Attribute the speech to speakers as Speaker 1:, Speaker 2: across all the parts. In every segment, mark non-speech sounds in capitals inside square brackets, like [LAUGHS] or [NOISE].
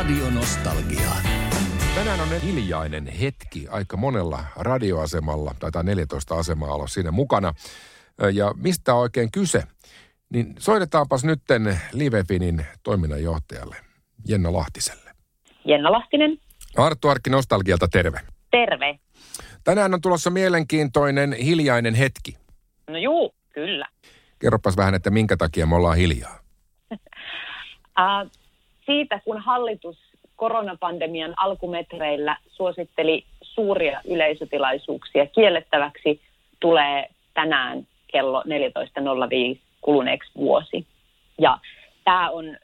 Speaker 1: Radionostalgia.
Speaker 2: Tänään on hiljainen hetki aika monella radioasemalla, tai 14 asemaa olla siinä mukana. Ja mistä on oikein kyse? Niin soitetaanpas nytten Livefinin toiminnanjohtajalle, Jenna Lahtiselle.
Speaker 3: Jenna Lahtinen.
Speaker 2: Arttu Arkki Nostalgialta, terve.
Speaker 3: Terve.
Speaker 2: Tänään on tulossa mielenkiintoinen hiljainen hetki.
Speaker 3: No juu, kyllä.
Speaker 2: Kerropas vähän, että minkä takia me ollaan hiljaa.
Speaker 3: Uh, [LAUGHS] siitä, kun hallitus koronapandemian alkumetreillä suositteli suuria yleisötilaisuuksia kiellettäväksi, tulee tänään kello 14.05 kuluneeksi vuosi. Ja tämä on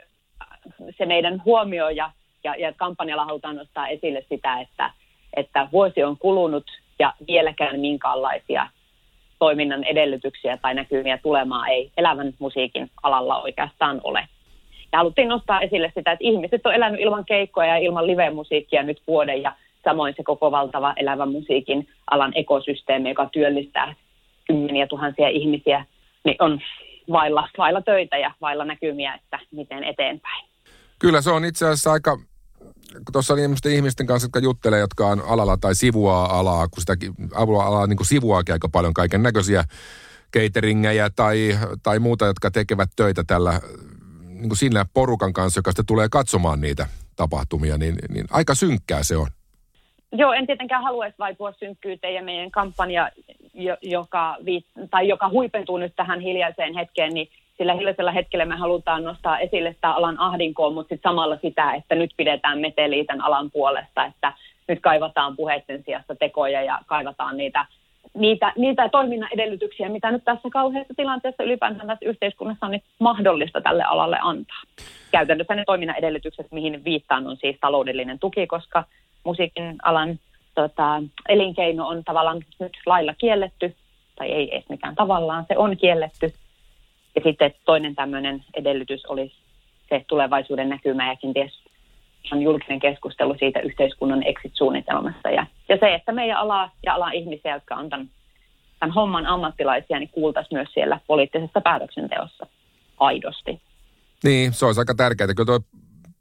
Speaker 3: se meidän huomio ja, ja, ja kampanjalla halutaan nostaa esille sitä, että, että vuosi on kulunut ja vieläkään minkäänlaisia toiminnan edellytyksiä tai näkymiä tulemaan ei elävän musiikin alalla oikeastaan ole. Ja haluttiin nostaa esille sitä, että ihmiset on elänyt ilman keikkoja ja ilman live-musiikkia nyt vuoden ja samoin se koko valtava elävän musiikin alan ekosysteemi, joka työllistää kymmeniä tuhansia ihmisiä, niin on vailla, vailla töitä ja vailla näkymiä, että miten eteenpäin.
Speaker 2: Kyllä se on itse asiassa aika, tuossa oli ihmisten, ihmisten kanssa, jotka juttelee, jotka on alalla tai sivuaa alaa, kun sitä alaa niin kuin sivuaakin aika paljon kaiken näköisiä cateringejä tai, tai muuta, jotka tekevät töitä tällä niin kuin sillä porukan kanssa, joka sitten tulee katsomaan niitä tapahtumia, niin, niin aika synkkää se on.
Speaker 3: Joo, en tietenkään haluaisi vaipua synkkyyteen ja meidän kampanja, joka, tai joka huipentuu nyt tähän hiljaiseen hetkeen, niin sillä hiljaisella hetkellä me halutaan nostaa esille sitä alan ahdinkoa, mutta sitten samalla sitä, että nyt pidetään meteliä tämän alan puolesta, että nyt kaivataan puheiden sijasta tekoja ja kaivataan niitä niitä, niitä toiminnan edellytyksiä, mitä nyt tässä kauheassa tilanteessa ylipäätään tässä yhteiskunnassa on niin mahdollista tälle alalle antaa. Käytännössä ne toiminnan edellytykset, mihin viittaan, on siis taloudellinen tuki, koska musiikin alan tota, elinkeino on tavallaan nyt lailla kielletty, tai ei edes mikään tavallaan, se on kielletty. Ja sitten toinen tämmöinen edellytys olisi se tulevaisuuden näkymä ja kenties on julkinen keskustelu siitä yhteiskunnan exit-suunnitelmasta. Ja, ja se, että meidän ala ja alan ihmisiä, jotka on tämän, tämän homman ammattilaisia, niin kuultaisiin myös siellä poliittisessa päätöksenteossa aidosti.
Speaker 2: Niin, se olisi aika tärkeää. Kyllä tuo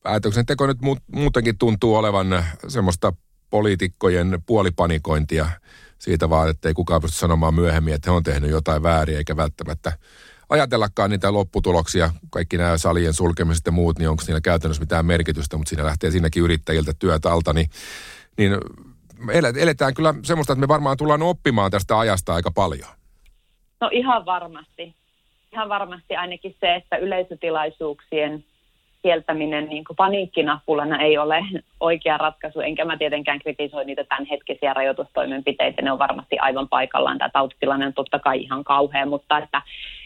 Speaker 2: päätöksenteko nyt muutenkin tuntuu olevan semmoista poliitikkojen puolipanikointia siitä vaan, että ei kukaan pysty sanomaan myöhemmin, että he on tehnyt jotain väärin, eikä välttämättä ajatellakaan niitä lopputuloksia, kaikki nämä salien sulkemiset ja muut, niin onko niillä käytännössä mitään merkitystä, mutta siinä lähtee siinäkin yrittäjiltä työtä alta, niin, niin eletään kyllä semmoista, että me varmaan tullaan oppimaan tästä ajasta aika paljon.
Speaker 3: No ihan varmasti. Ihan varmasti ainakin se, että yleisötilaisuuksien kieltäminen niin kuin paniikkinappulana ei ole oikea ratkaisu, enkä mä tietenkään kritisoi niitä tämänhetkisiä rajoitustoimenpiteitä, ne on varmasti aivan paikallaan. Tämä tautitilanne on totta kai ihan kauhea, mutta että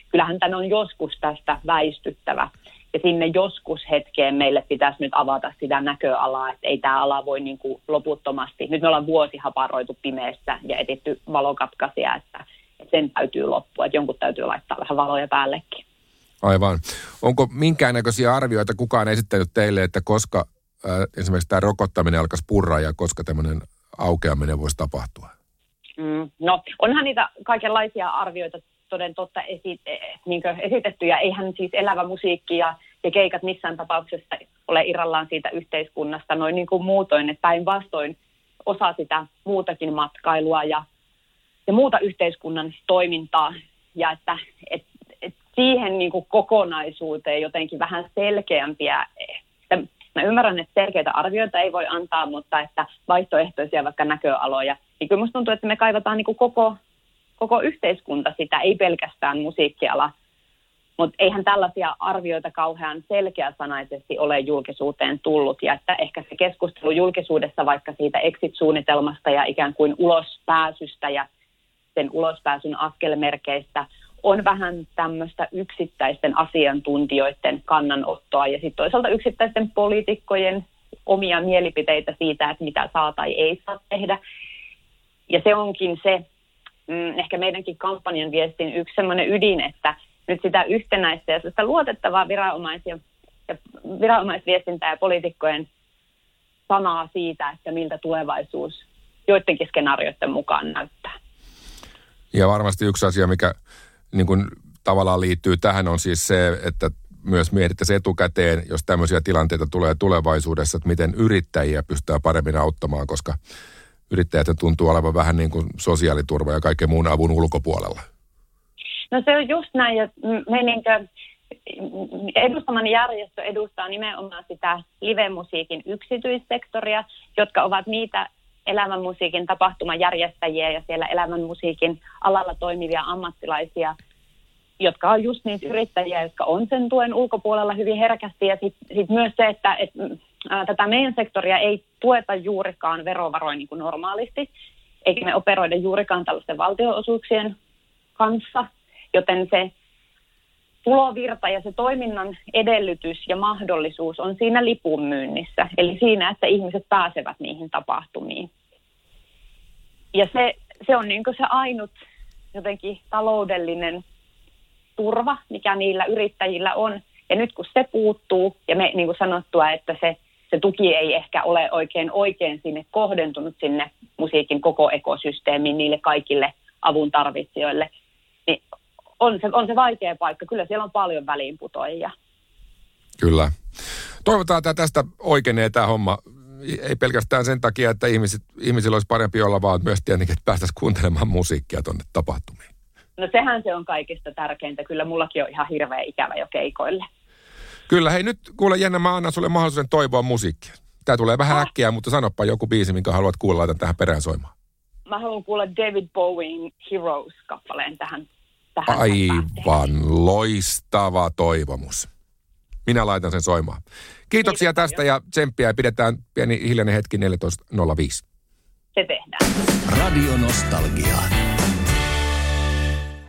Speaker 3: kyllähän tämän on joskus tästä väistyttävä. Ja sinne joskus hetkeen meille pitäisi nyt avata sitä näköalaa, että ei tämä ala voi niin kuin loputtomasti. Nyt me ollaan vuosi haparoitu pimeässä ja etitty valokatkaisia, että sen täytyy loppua, että jonkun täytyy laittaa vähän valoja päällekin.
Speaker 2: Aivan. Onko minkäännäköisiä arvioita kukaan esittänyt teille, että koska äh, esimerkiksi tämä rokottaminen alkaisi purra ja koska tämmöinen aukeaminen voisi tapahtua?
Speaker 3: Mm, no, onhan niitä kaikenlaisia arvioita toden totta esi, niin esitetty, ja eihän siis elävä musiikki ja, ja keikat missään tapauksessa ole irrallaan siitä yhteiskunnasta noin niin kuin muutoin, että päinvastoin osa sitä muutakin matkailua ja, ja muuta yhteiskunnan toimintaa, ja että et, et siihen niin kuin kokonaisuuteen jotenkin vähän selkeämpiä, mä ymmärrän, että selkeitä arvioita ei voi antaa, mutta että vaihtoehtoisia vaikka näköaloja, niin kyllä musta tuntuu, että me kaivataan niin kuin koko koko yhteiskunta sitä, ei pelkästään musiikkiala. Mutta eihän tällaisia arvioita kauhean selkeäsanaisesti ole julkisuuteen tullut. Ja että ehkä se keskustelu julkisuudessa vaikka siitä exit-suunnitelmasta ja ikään kuin ulospääsystä ja sen ulospääsyn askelmerkeistä on vähän tämmöistä yksittäisten asiantuntijoiden kannanottoa ja sitten toisaalta yksittäisten poliitikkojen omia mielipiteitä siitä, että mitä saa tai ei saa tehdä. Ja se onkin se, mm, ehkä meidänkin kampanjan viestin yksi semmoinen ydin, että nyt sitä yhtenäistä ja sitä luotettavaa viranomaisia ja viranomaisviestintää ja poliitikkojen sanaa siitä, että miltä tulevaisuus joidenkin skenaarioiden mukaan näyttää.
Speaker 2: Ja varmasti yksi asia, mikä niin kuin tavallaan liittyy tähän, on siis se, että myös mietittäisiin etukäteen, jos tämmöisiä tilanteita tulee tulevaisuudessa, että miten yrittäjiä pystytään paremmin auttamaan, koska yrittäjät tuntuu olevan vähän niin kuin sosiaaliturva ja kaiken muun avun ulkopuolella.
Speaker 3: No se on just näin, että me niin kuin, edustamani järjestö edustaa nimenomaan sitä live-musiikin yksityissektoria, jotka ovat niitä elämän musiikin tapahtumajärjestäjiä ja siellä elämän musiikin alalla toimivia ammattilaisia, jotka on just niitä yrittäjiä, jotka on sen tuen ulkopuolella hyvin herkästi. Ja sitten sit myös se, että et, ää, tätä meidän sektoria ei tueta juurikaan verovaroin niin kuin normaalisti, eikä me operoida juurikaan tällaisten valtionosuuksien kanssa, joten se tulovirta ja se toiminnan edellytys ja mahdollisuus on siinä lipun myynnissä, eli siinä, että ihmiset pääsevät niihin tapahtumiin. Ja se, se on niin se ainut jotenkin taloudellinen turva, mikä niillä yrittäjillä on. Ja nyt kun se puuttuu, ja me niin kuin sanottua, että se, se tuki ei ehkä ole oikein oikein sinne kohdentunut sinne musiikin koko ekosysteemiin niille kaikille avun tarvitsijoille, niin on se, on se vaikea paikka. Kyllä siellä on paljon väliinputoajia.
Speaker 2: Kyllä. Toivotaan, että tästä oikeenee tämä homma. Ei pelkästään sen takia, että ihmiset, ihmisillä olisi parempi olla, vaan myös tietenkin, että päästäisiin kuuntelemaan musiikkia tuonne tapahtumiin.
Speaker 3: No sehän se on kaikista tärkeintä. Kyllä mullakin on ihan hirveä ikävä jo keikoille.
Speaker 2: Kyllä, hei nyt kuule Jenna, mä annan sulle mahdollisuuden toivoa musiikkia. Tämä tulee vähän ah. äkkiä, mutta sanoppa joku biisi, minkä haluat kuulla, laitan tähän perään soimaan.
Speaker 3: Mä haluan kuulla David Bowen Heroes-kappaleen tähän. tähän
Speaker 2: Aivan loistava toivomus. Minä laitan sen soimaan. Kiitoksia Kiitos tästä ja tsemppiä. Pidetään pieni hiljainen hetki 14.05.
Speaker 3: Se tehdään.
Speaker 1: Radio Nostalgia.